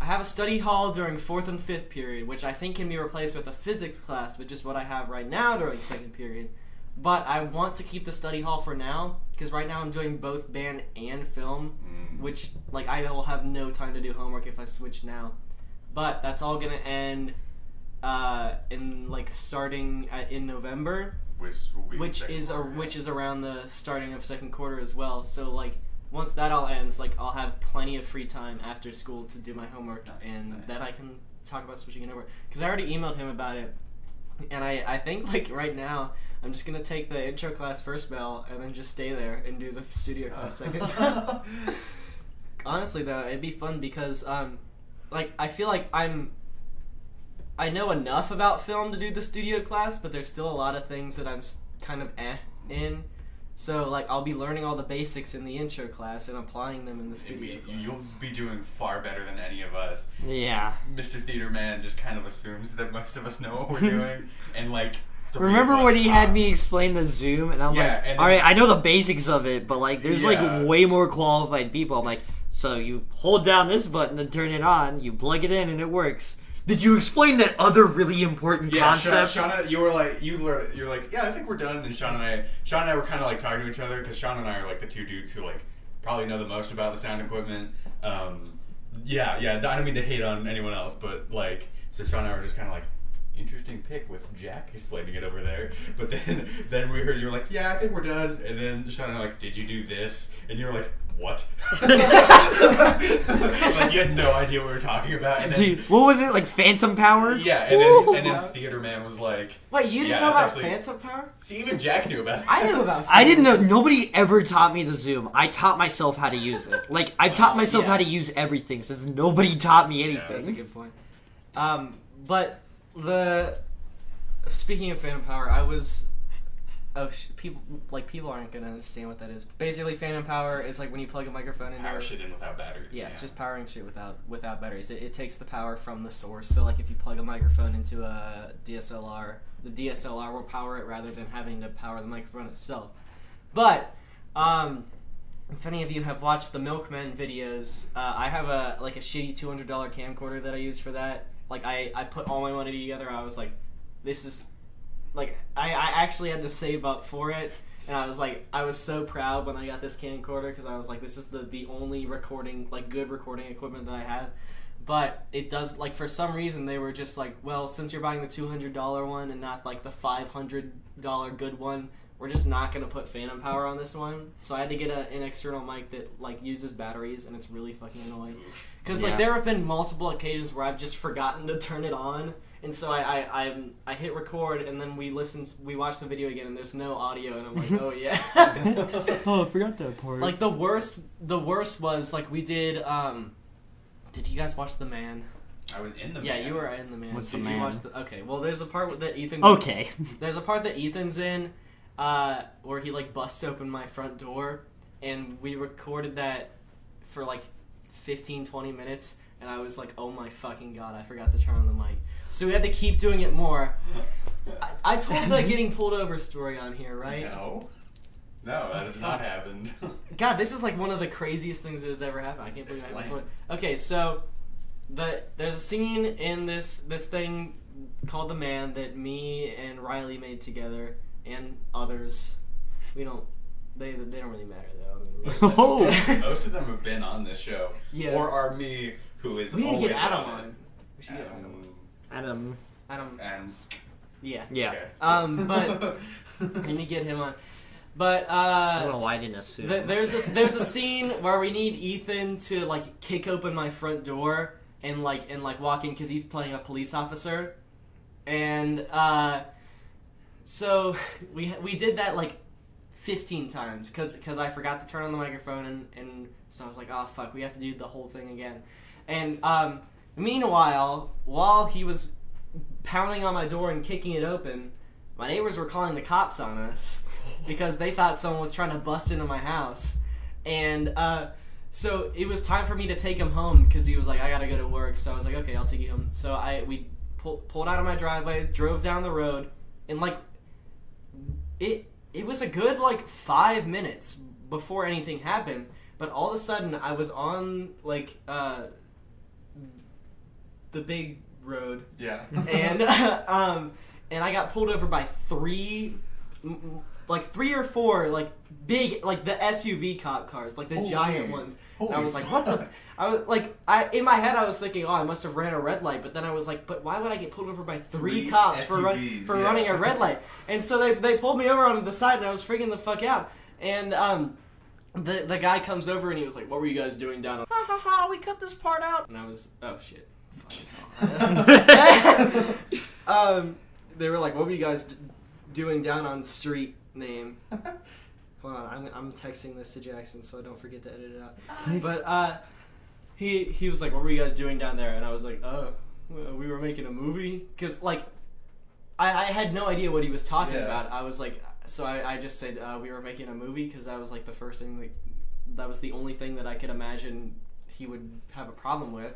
I have a study hall during fourth and fifth period, which I think can be replaced with a physics class, which is what I have right now during second period. But I want to keep the study hall for now because right now I'm doing both band and film, Mm. which like I will have no time to do homework if I switch now. But that's all gonna end uh, in like starting at, in November which which is a, yeah. which is around the starting of second quarter as well. So like once that all ends, like I'll have plenty of free time after school to do my homework, Nice, and nice. then I can talk about switching it over. Because I already emailed him about it, and I I think like right now I'm just gonna take the intro class first bell and then just stay there and do the studio class second. bell. Honestly though, it'd be fun because um like I feel like I'm I know enough about film to do the studio class, but there's still a lot of things that I'm kind of eh in. So like I'll be learning all the basics in the intro class and applying them in the studio be- class. You'll be doing far better than any of us. yeah. Mr. Theater Man just kind of assumes that most of us know what we're doing, and like. Three Remember when he had me explain the Zoom, and I'm Yeah, like, and all right, I know the basics of it, but like, there's Yeah. like way more qualified people. I'm like, so you hold down this button and turn it on, you plug it in, and it works. Did you explain that other really important Yeah, Sean, concept? Sean, you were like, you were, you're like, yeah, I think we're done. And then Sean and I, Sean and I were kind of like talking to each other because Sean and I are like the two dudes who like probably know the most about the sound equipment. Um, yeah, yeah. I don't mean to hate on anyone else, but like, so Sean and I were just kind of like, interesting pick with Jack explaining it over there. But then then we heard you were like, yeah, I think we're done. And then Sean and I like, did you do this? And you were like, what? like you had no idea what we were talking about. And then, Gee, what was it like? Phantom Power? yeah, and then, and then Theater Man was like, Wait, you didn't Yeah, know about actually- Phantom Power? see, even Jack knew about it. I knew about. I didn't know. Nobody ever taught me the Zoom. I taught myself how to use it. Like I taught myself Yeah. how to use everything since nobody taught me Yeah, anything. That's a good point. Um, but the speaking of Phantom Power, I was. Oh, sh- people like people aren't gonna understand what that is. Basically, Phantom Power is like when you plug a microphone in Power your shit in without batteries. Yeah, just powering shit without without batteries. It, it takes the power from the source. So like if you plug a microphone into a DSLR, the DSLR will power it rather than having to power the microphone itself. But um, if any of you have watched the Milkman videos, uh, I have a like a shitty two hundred dollar camcorder that I use for that. Like I I put all my money together. I was like, this is like I, I actually had to save up for it and i was like i was so proud when i got this camcorder because i was like this is the the only recording like good recording equipment that i have but it does like for some reason they were just like well since you're buying the $200 one and not like the $500 good one we're just not going to put phantom power on this one so i had to get a, an external mic that like uses batteries and it's really fucking annoying because Yeah. like there have been multiple occasions where i've just forgotten to turn it on and so I, I I I hit record and then we listened we watched the video again and there's no audio and I'm like oh yeah oh, I forgot that part. like the worst the worst was like we did um did you guys watch the man I was in the yeah man. Yeah, you were in the man What's did The you Man? watch the okay well there's a part that Ethan okay. there's a part that Ethan's in uh, where he like busts open my front door and we recorded that for like 15 20 minutes and I was like oh my fucking god I forgot to turn on the mic so we had to keep doing it more I, I told the getting pulled over story on here right No. No, that has not happened. God, this is like one of the craziest things that has ever happened. I can't believe I haven't told it. Okay, so the there's a scene in this this thing called The Man that me and Riley made together and others. We don't they they don't really matter though. I mean, we- Oh. Most of them have been on this show. Yeah. Or are me, who is we need to get Adam on. on. We should get Adam on. Adam. Adam, And yeah. Yeah. okay. Um, but we need to get him on. But uh, I don't know why I didn't assume. Th- there's this there's a scene where we need Ethan to like kick open my front door and like and like walk in because he's playing a police officer, and uh, so we we did that like 15 times because because I forgot to turn on the microphone and and so I was like oh fuck we have to do the whole thing again, and um, meanwhile while he was pounding on my door and kicking it open, my neighbors were calling the cops on us because they thought someone was trying to bust into my house. And uh, so it was time for me to take him home because he was like, I gotta go to work. So I was like, okay, I'll take you home. So I we pull, pulled out of my driveway, drove down the road, and like it it was a good like five minutes before anything happened. But all of a sudden, I was on like uh, the big road yeah. and um, and I got pulled over by three, like three or four, like big, like the SUV cop cars, like the Holy- giant ones. And I was like, what the? fuck. I was like, I in my head I was thinking, oh, I must have ran a red light, but then I was like, but why would I get pulled over by three, Three cops for run, for yeah. running a red light? And so they they pulled me over onto the side, and I was freaking the fuck out. And um, the the guy comes over and he was like, "What were you guys doing down?" On-? Ha ha ha! We cut this part out. And I was, oh shit. um, they were like, "What were you guys d- doing down on street name?" Hold on, I'm, I'm texting this to Jackson so I don't forget to edit it out. But uh, he he was like, "What were you guys doing down there?" And I was like, "Oh, we were making a movie." Because like, I, I had no idea what he was talking Yeah. about. I was like, so I, I just said uh, we were making a movie because that was like the first thing that that was the only thing that I could imagine he would have a problem with.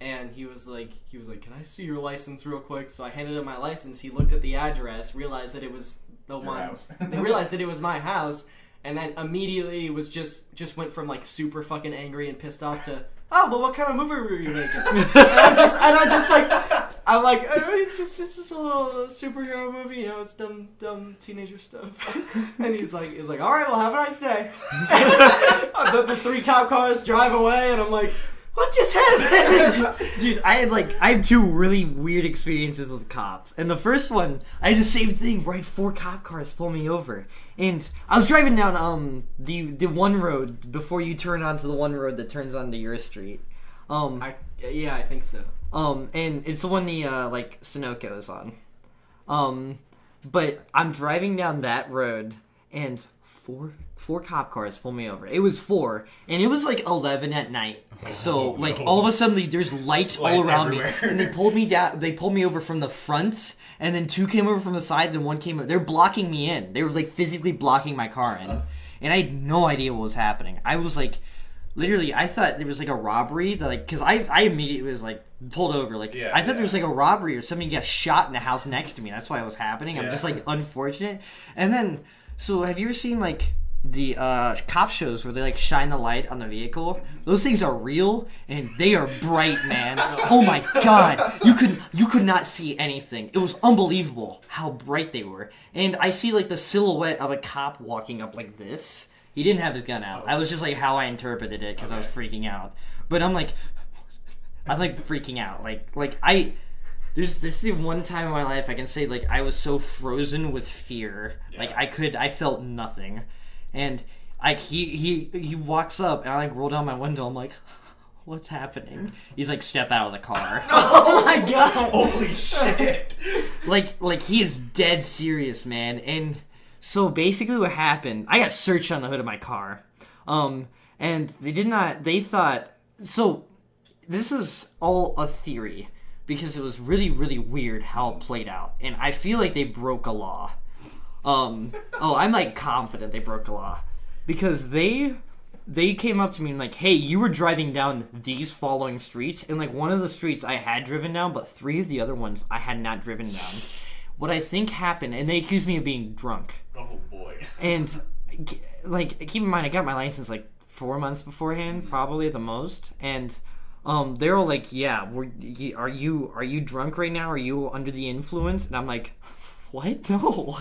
And he was like, he was like, "Can I see your license real quick?" So I handed him my license. He looked at the address, realized that it was the Your one. house. they realized that it was my house, and then immediately was just just went from like super fucking angry and pissed off to, "Oh, well, what kind of movie were you making?" and I'm just, and I'm just like, I'm like, oh, it's just, it's just a little superhero movie, you know, it's dumb, dumb teenager stuff. and he's like, he's like, all right, well, have a nice day. the, the three cop cars drive away, and I'm like, what just happened? Dude, I had like I had two really weird experiences with cops. And the first one, I had the same thing, right? Four cop cars pull me over. And I was driving down um the the one road before you turn onto the one road that turns onto your street. Um I, yeah, I think so. um and it's the one the uh like Sunoco is on. Um but I'm driving down that road and four four cop cars pull me over. It was four, and it was like eleven at night. So oh, like all of a sudden there's lights, all around everywhere. me, and they pulled me down. They pulled me over from the front, and then two came over from the side, then one came. They're blocking me in. They were like physically blocking my car in, uh. and I had no idea what was happening. I was like. Literally, I thought there was like a robbery. That, like, cause I, I immediately was like pulled over. Like, Yeah, I thought there was like a robbery or somebody got shot in the house next to me. That's why it was happening. I'm just like unfortunate. And then, so have you ever seen like the uh, cop shows where they like shine the light on the vehicle? Those things are real and they are bright, man. oh my god, you could you could not see anything. It was unbelievable how bright they were. And I see like the silhouette of a cop walking up like this. He didn't have his gun out. I was just like how I interpreted it because I was freaking out. But I'm like, I'm like freaking out. Like like I there's this is the one time in my life I can say like I was so frozen with fear. Like I could I felt nothing. And like he he he walks up and I like roll down my window. I'm like What's happening? He's like, step out of the car. Oh my god! Holy shit! like, like he is dead serious, man. And so basically, what happened? I got searched on the hood of my car, um, and they did not. They thought so. This is all a theory because it was really, really weird how it played out, and I feel like they broke a law. Um, oh, I'm like confident they broke a law because they they came up to me and like, hey, you were driving down these following streets, and like one of the streets I had driven down, but three of the other ones I had not driven down. What I think happened, and they accused me of being drunk, Oh boy. and like keep in mind, I got my license like four months beforehand, probably at the most, and. Um, they're all like, "Yeah, we're, are you are you drunk right now? Are you under the influence?" And I'm like, "What? No."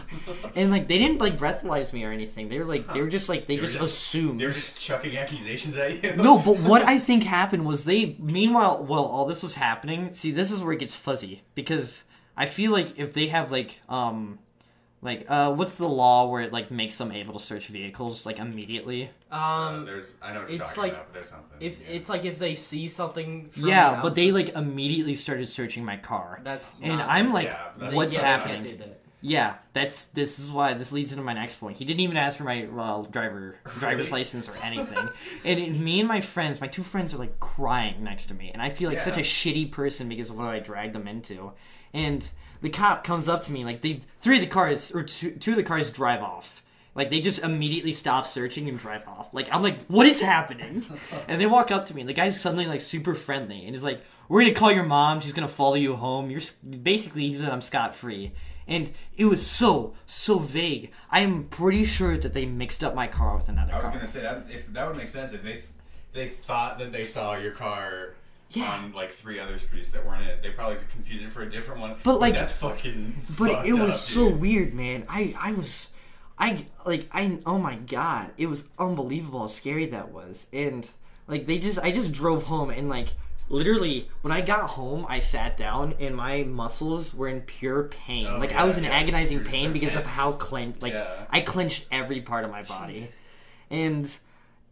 and like, they didn't like breathalyze me or anything. They were like, they were just like, they, They just, just- assumed. They were just chucking accusations at you. No, but what I think happened was they. Meanwhile, while all this was happening, see, this is where it gets fuzzy because I feel like if they have like, um, like, uh, what's the law where it like makes them able to search vehicles like immediately? Uh, Um, there's, I know what you're it's talking like- about, but there's something. if yeah. it's like if they see something. From yeah, the but they like immediately started searching my car, That's and not- I'm like, Yeah, what's yeah, happening? that. Yeah, that's this is why this leads into my next point. He didn't even ask for my uh, driver driver's Really? license or anything, and it, me and my friends, my two friends, are like crying next to me, and I feel like such a shitty person because of what I dragged them into. And the cop comes up to me, like they three of the cars or two, two of the cars drive off. Like they just immediately stop searching and drive off. Like I'm like, what is happening? And they walk up to me, and the guy's suddenly like super friendly, and he's like, "We're gonna call your mom. She's gonna follow you home. You're basically," he said, "I'm scot free." And it was so so vague. I am pretty sure that they mixed up my car with another I was car. gonna say that if that would make sense if they they thought that they saw your car Yeah. on like three other streets that weren't it. They probably confused it for a different one. But, like- that's fucking. but it was up, so dude. weird, man. I I was, I like I oh my god, it was unbelievable how scary that was. And like they just I just drove home and like literally when I got home I sat down and my muscles were in pure pain. Oh, like yeah, I was in yeah. agonizing You're pain so because of how clenched like Yeah. I clenched every part of my body. And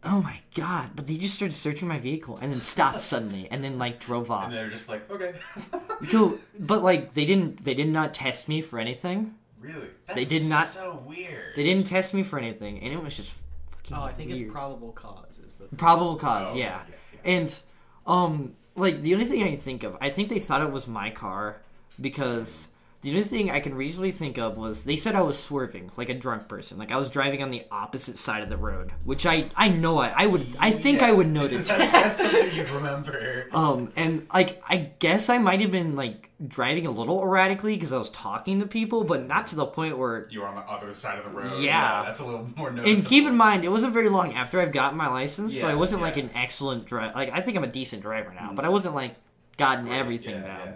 oh my god, but they just started searching my vehicle and then stopped suddenly and then like drove off. And they're just like, okay. So, but like they didn't they did not test me for anything. really? They did not- So weird. They didn't test me for anything, and it was just fucking Oh, I think weird. it's probable cause. Is the probable cause. Oh, yeah. yeah, yeah. and um, like the only thing I can think of, I think they thought it was my car because the only thing I can reasonably think of was they said I was swerving like a drunk person, like I was driving on the opposite side of the road, which I I know I I would I think I would notice. that's, that's something you'd remember. Um, and like I guess I might have been like driving a little erratically because I was talking to people, but not to the point where You were on the other side of the road. Yeah. that's a little more noticeable. And keep in mind, it wasn't very long after I've gotten my license, so I wasn't like an excellent driver. Like I think I'm a decent driver now, but I wasn't like gotten everything yeah, down. yeah.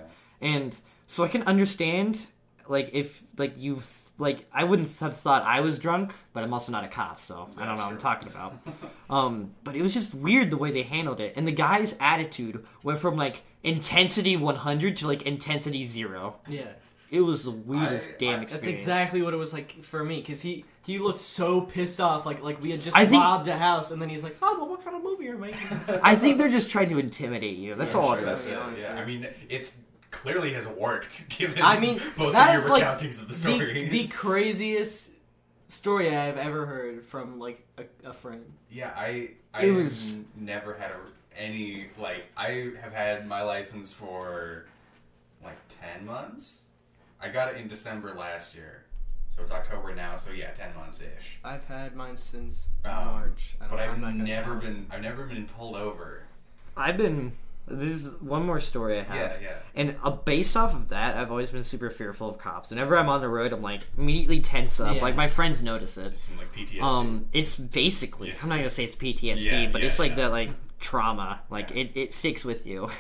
And so I can understand, like if like you like I wouldn't have thought I was drunk, but I'm also not a cop, so I don't That's know what I'm talking about. um, but it was just weird the way they handled it, and the guy's attitude went from like intensity 100 to like intensity zero. Yeah. It was the weirdest I- damn I- experience. That's exactly what it was like for me, cause he he looked so pissed off, like like we had just I think- robbed a house, and then he's like, "Oh, well, what kind of movie are you making?" I think they're just trying to intimidate you. That's Yeah, all sure, it That's is. it, honestly. yeah. I mean, it's clearly has worked given I mean, both that of is your like recountings of the the, the craziest story I've ever heard from like a, a friend. Yeah, I I It was- never had a, any like I have had my license for like ten months. I got it in December last year, so it's October now. So yeah, ten months ish. I've had mine since Um, March, I don't- But I've I'm not gonna never been I've never been pulled over. I've been. This is one more story I have. Yeah, yeah. And uh, based off of that, I've always been super fearful of cops. Whenever I'm on the road, I'm like immediately tense up. Yeah. Like my friends notice it. Some like PTSD. Um, it's basically Yeah. I'm not gonna say it's PTSD, Yeah, but it's like that like trauma. Like it, it sticks with you.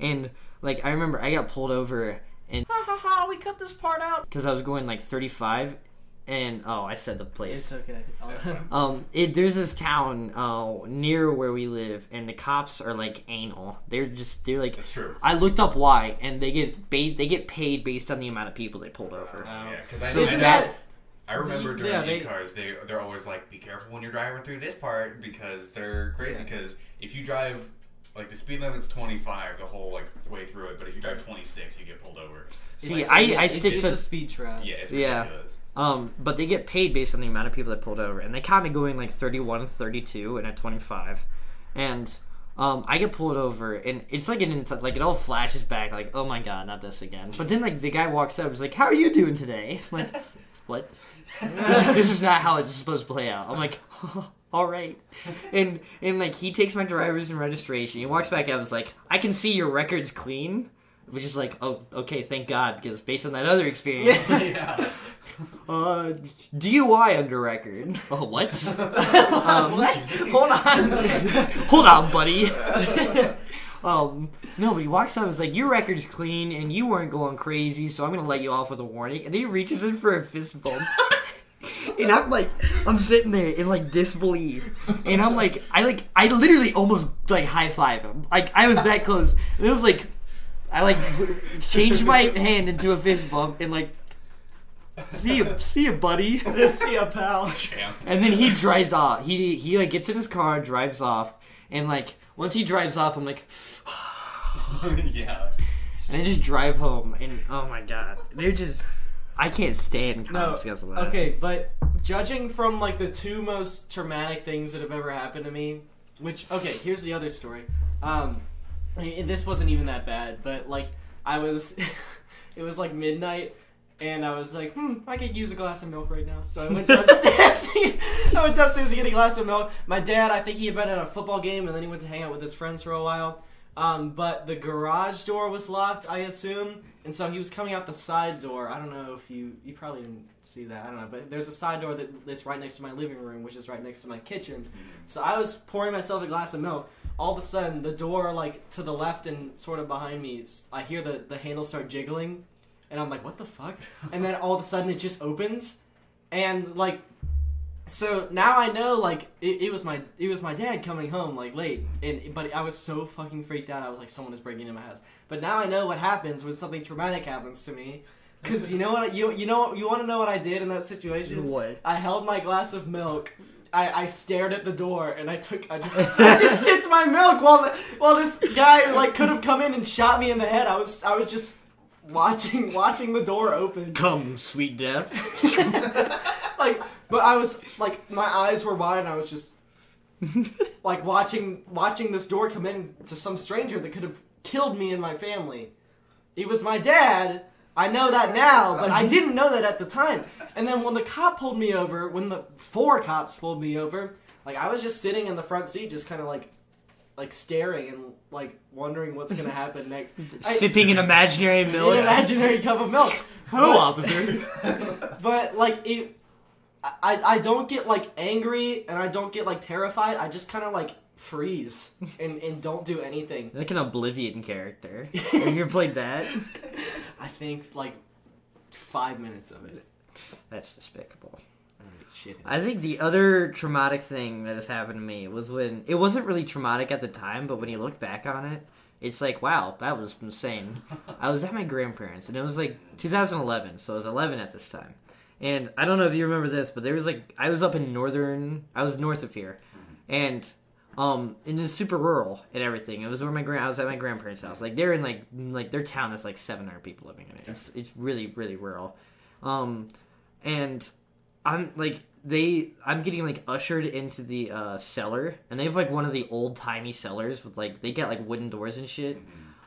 And like I remember I got pulled over and ha ha ha we cut this part out because I was going like 35, and oh I said the place. It's okay. I'll- That's fine. Um, it, there's this town uh, near where we live, and the cops are like anal. They're just they're like. It's true. I looked up why, and they get ba- they get paid based on the amount of people they pulled over. Yeah, because I, So I, Isn't that I remember the- during yeah, the they- cars, they they're always like, "Be careful when you're driving through this part because they're crazy." Yeah. Because if you drive, like the speed limit's 25 the whole like way through it, but if you drive 26, you get pulled over. See, it's- I- it's- I stick it's to- a speed trap. Yeah, it's Yeah. Um, but they get paid based on the amount of people that pulled over, and they caught me going like 31, 32, and at 25, and um, I get pulled over, and it's like an like it all flashes back, like oh my god, not this again. But then like the guy walks up, he's like, "How are you doing today?" Like, what? this, is not how it's supposed to play out. I'm like, all right, and and like he takes my driver's and registration. He walks back up, and is like, I can see your record's clean. Which is like, oh, okay, thank God, because based on that other experience, yeah. Uh, DUI under record. Oh, what? um, hold on, hold on, buddy. um, no, but he walks up and is like, "Your record's clean, and you weren't going crazy, so I'm gonna let you off with a warning." And then he reaches in for a fist bump. And I'm like, I'm sitting there in like disbelief, and I'm like, I like, I literally almost like high five him, like I was that close. And it was like, I like changed my hand into a fist bump, and like, see you, see you, buddy. See a pal. Champ. And then he drives off. He he like gets in his car, drives off, and like once he drives off, I'm like, yeah. and I just drive home, and oh my god, they're just, I can't stand No. cops because of that. Okay, but judging from like the two most traumatic things that have ever happened to me, which okay, here's the other story. Um, and this wasn't even that bad, but like I was, it was like midnight. And I was like, hmm, I could use a glass of milk right now. So I went downstairs. I went downstairs to get a glass of milk. My dad, I think he had been at a football game, and then he went to hang out with his friends for a while. Um, but the garage door was locked, I assume, and so he was coming out the side door. I don't know if you you probably didn't see that. I don't know, but there's a side door that, that's right next to my living room, which is right next to my kitchen. So I was pouring myself a glass of milk. All of a sudden, the door like to the left and sort of behind me, I hear the the handle start jiggling, and I'm like, what the fuck? And then all of a sudden, it just opens, and like so now I know like it, it was my it was my dad coming home like late. And but I was so fucking freaked out. I was like someone is breaking into my house. But now I know what happens when something traumatic happens to me. Because you know what you you know you want to know what I did in that situation? What? I held my glass of milk. I, I stared at the door and I took I just I just sipped my milk while the, while this guy like could have come in and shot me in the head. I was I was just watching watching the door open Come, sweet death. like but I was like my eyes were wide and I was just like watching watching this door come in to some stranger that could have killed me and my family. It was my dad. I know that now, but I didn't know that at the time. And then when the cop pulled me over, when the four cops pulled me over, like I was just sitting in the front seat just kind of like like staring and like wondering what's going to happen next. I- Sipping an imaginary milk. an imaginary cup of milk. Hello, officer. But like it, I I don't get like angry and I don't get like terrified. I just kind of like freeze and and don't do anything. like an Oblivion character. Have you ever played that? I think like five minutes of it. That's despicable. Shit. I think the other traumatic thing that has happened to me was when it wasn't really traumatic at the time, but when you look back on it, it's like, wow, that was insane. I was at my grandparents, and it was like 2011, so I was 11 at this time. And I don't know if you remember this, but there was like I was up in northern, I was north of here, and um, and it's super rural and everything. It was where my grand, I was at my grandparents' house. Like they're in like like their town is like 700 people living in it. It's it's really really rural, um, and I'm like they I'm getting like ushered into the uh, cellar and they have like one of the old timey cellars with like they get like wooden doors and shit.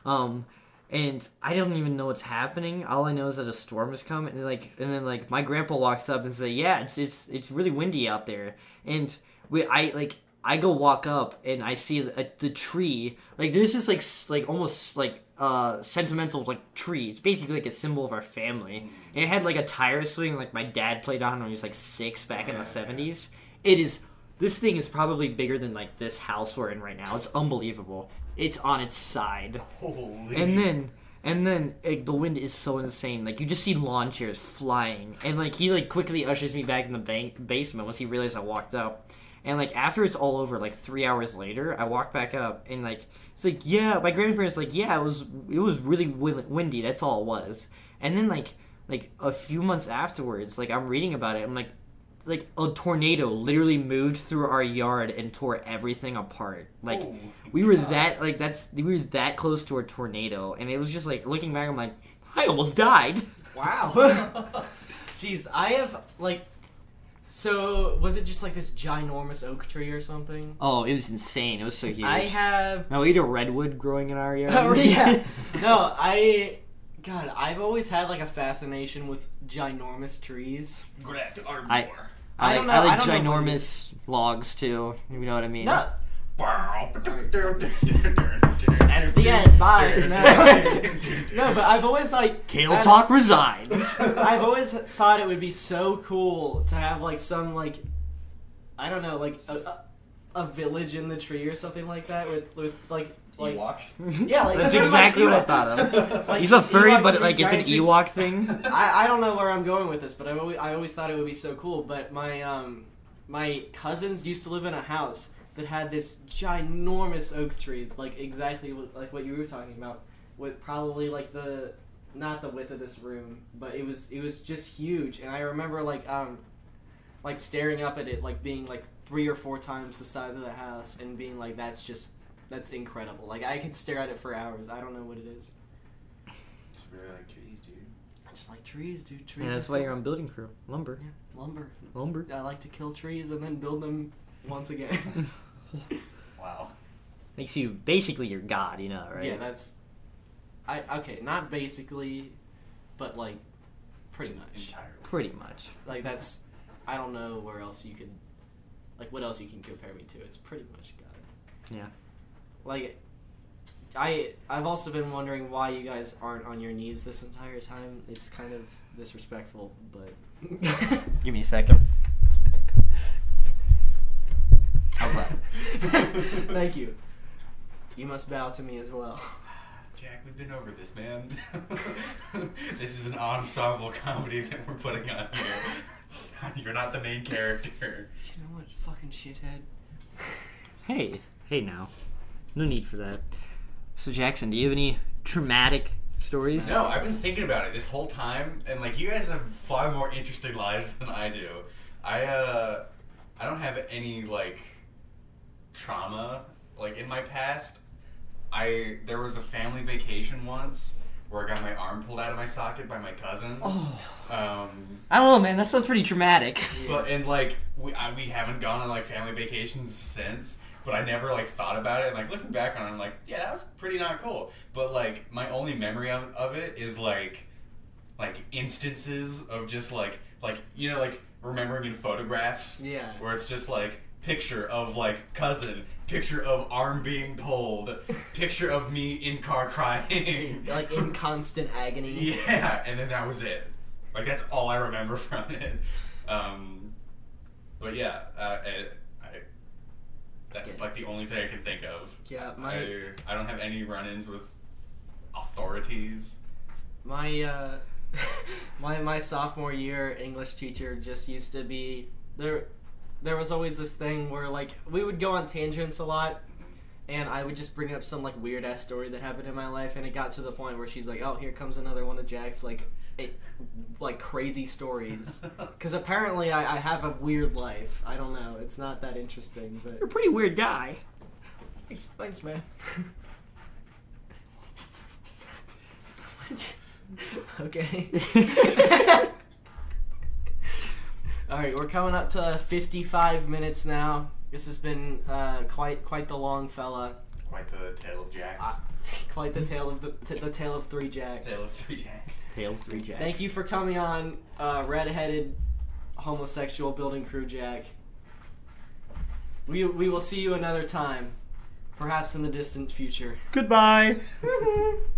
Um and I don't even know what's happening. All I know is that a storm is coming and like and then like my grandpa walks up and say, "Yeah, it's it's it's really windy out there." And we I like I go walk up and I see the, the tree. Like there's this like s- like almost like uh sentimental like tree. It's basically like a symbol of our family. And it had like a tire swing like my dad played on when he was like six back in the seventies. It is this thing is probably bigger than like this house we're in right now. It's unbelievable. It's on its side. Holy. And then and then like, the wind is so insane. Like you just see lawn chairs flying, and like he like quickly ushers me back in the bank basement once he realized I walked up. And like after it's all over, like three hours later, I walk back up and like it's like yeah, my grandparents like yeah, it was it was really windy. That's all it was. And then like like a few months afterwards, like I'm reading about it. I'm like like a tornado literally moved through our yard and tore everything apart. Like Oh, we were that like that's we were that close to a tornado, and it was just like looking back, I'm like, I almost died. Wow. Jeez, I have like. So was it just like this ginormous oak tree or something? Oh, it was insane. It was so huge. I have. no, we had a redwood growing in our yard. Oh, yeah. No, I. God, I've always had like a fascination with ginormous trees. Grab to Ardmore. I- I I, don't like, I know- I don't know ginormous logs too. You know what I mean? No, That's that's the end. Bye. No, no but I've always like Kale I've- talk resigns. I've always thought it would be so cool to have like some like I don't know like a, a, a village in the tree or something like that with with like like Ewoks. yeah like That's pretty exactly what I thought of. Like, He's a furry, Ewoks but and like it's an giant trees. Ewok thing. I, I don't know where I'm going with this, but I always, I always thought it would be so cool. But my um my cousins used to live in a house that had this ginormous oak tree, like exactly what, like what you were talking about, with probably like the not the width of this room, but it was it was just huge. And I remember like um like staring up at it, like being like three or four times the size of the house, and being like, that's just that's incredible. Like I could stare at it for hours. I don't know what it is. Just really like trees, dude. I just like trees, dude. Trees. Yeah, are that's why cool. you're on building crew. Lumber. lumber. Lumber. I like to kill trees and then build them once again. Wow. Makes you basically your god, you know, right? Yeah, that's. I okay, not basically, but like, pretty much. Entirely. Pretty much. Like that's. I don't know where else you could. Like what else you can compare me to? It's pretty much God. Yeah. Like, I I've also been wondering why you guys aren't on your knees this entire time. It's kind of disrespectful, but. Give me a second. How's that? Thank you. You must bow to me as well. Jack, we've been over this, man. this is an ensemble comedy that we're putting on here. You're not the main character. You know what, fucking shithead. Hey, hey now. No need for that. So Jackson, do you have any traumatic stories? No, I've been thinking about it this whole time, and like you guys have far more interesting lives than I do. I uh, I don't have any like trauma like in my past. I there was a family vacation once where I got my arm pulled out of my socket by my cousin. Oh. Um, I don't know, man. That sounds pretty traumatic. but and like we I, we haven't gone on like family vacations since. But I never like thought about it, and like looking back on it, I'm like, yeah, that was pretty not cool. But like my only memory of, of it is like like instances of just like like you know like remembering in photographs Yeah. where it's just like picture of like cousin picture of arm being pulled picture of me in car crying Like in constant agony. yeah and then that was it like that's all i remember from it um but yeah uh, I, I, that's Okay. like the only thing i can think of Yeah, my I, I don't have any run-ins with authorities my uh my my sophomore year English teacher just used to be there. There was always this thing where like we would go on tangents a lot, and I would just bring up some like weird ass story that happened in my life, and it got to the point where she's like, "Oh, here comes another one of Jack's like." It, like crazy stories because apparently I, I have a weird life i don't know it's not that interesting but You're a pretty weird guy. Thanks, thanks, man. okay. All right, we're coming up to 55 minutes now. This has been uh, quite quite the long fella. Quite the tale of Jacks. Ah. Quite the tale of the t- the tale of three jacks. tale of three Jacks. Tale of three jacks. Thank you for coming on, uh, redheaded homosexual building crew Jack. We we will see you another time, perhaps in the distant future. Goodbye.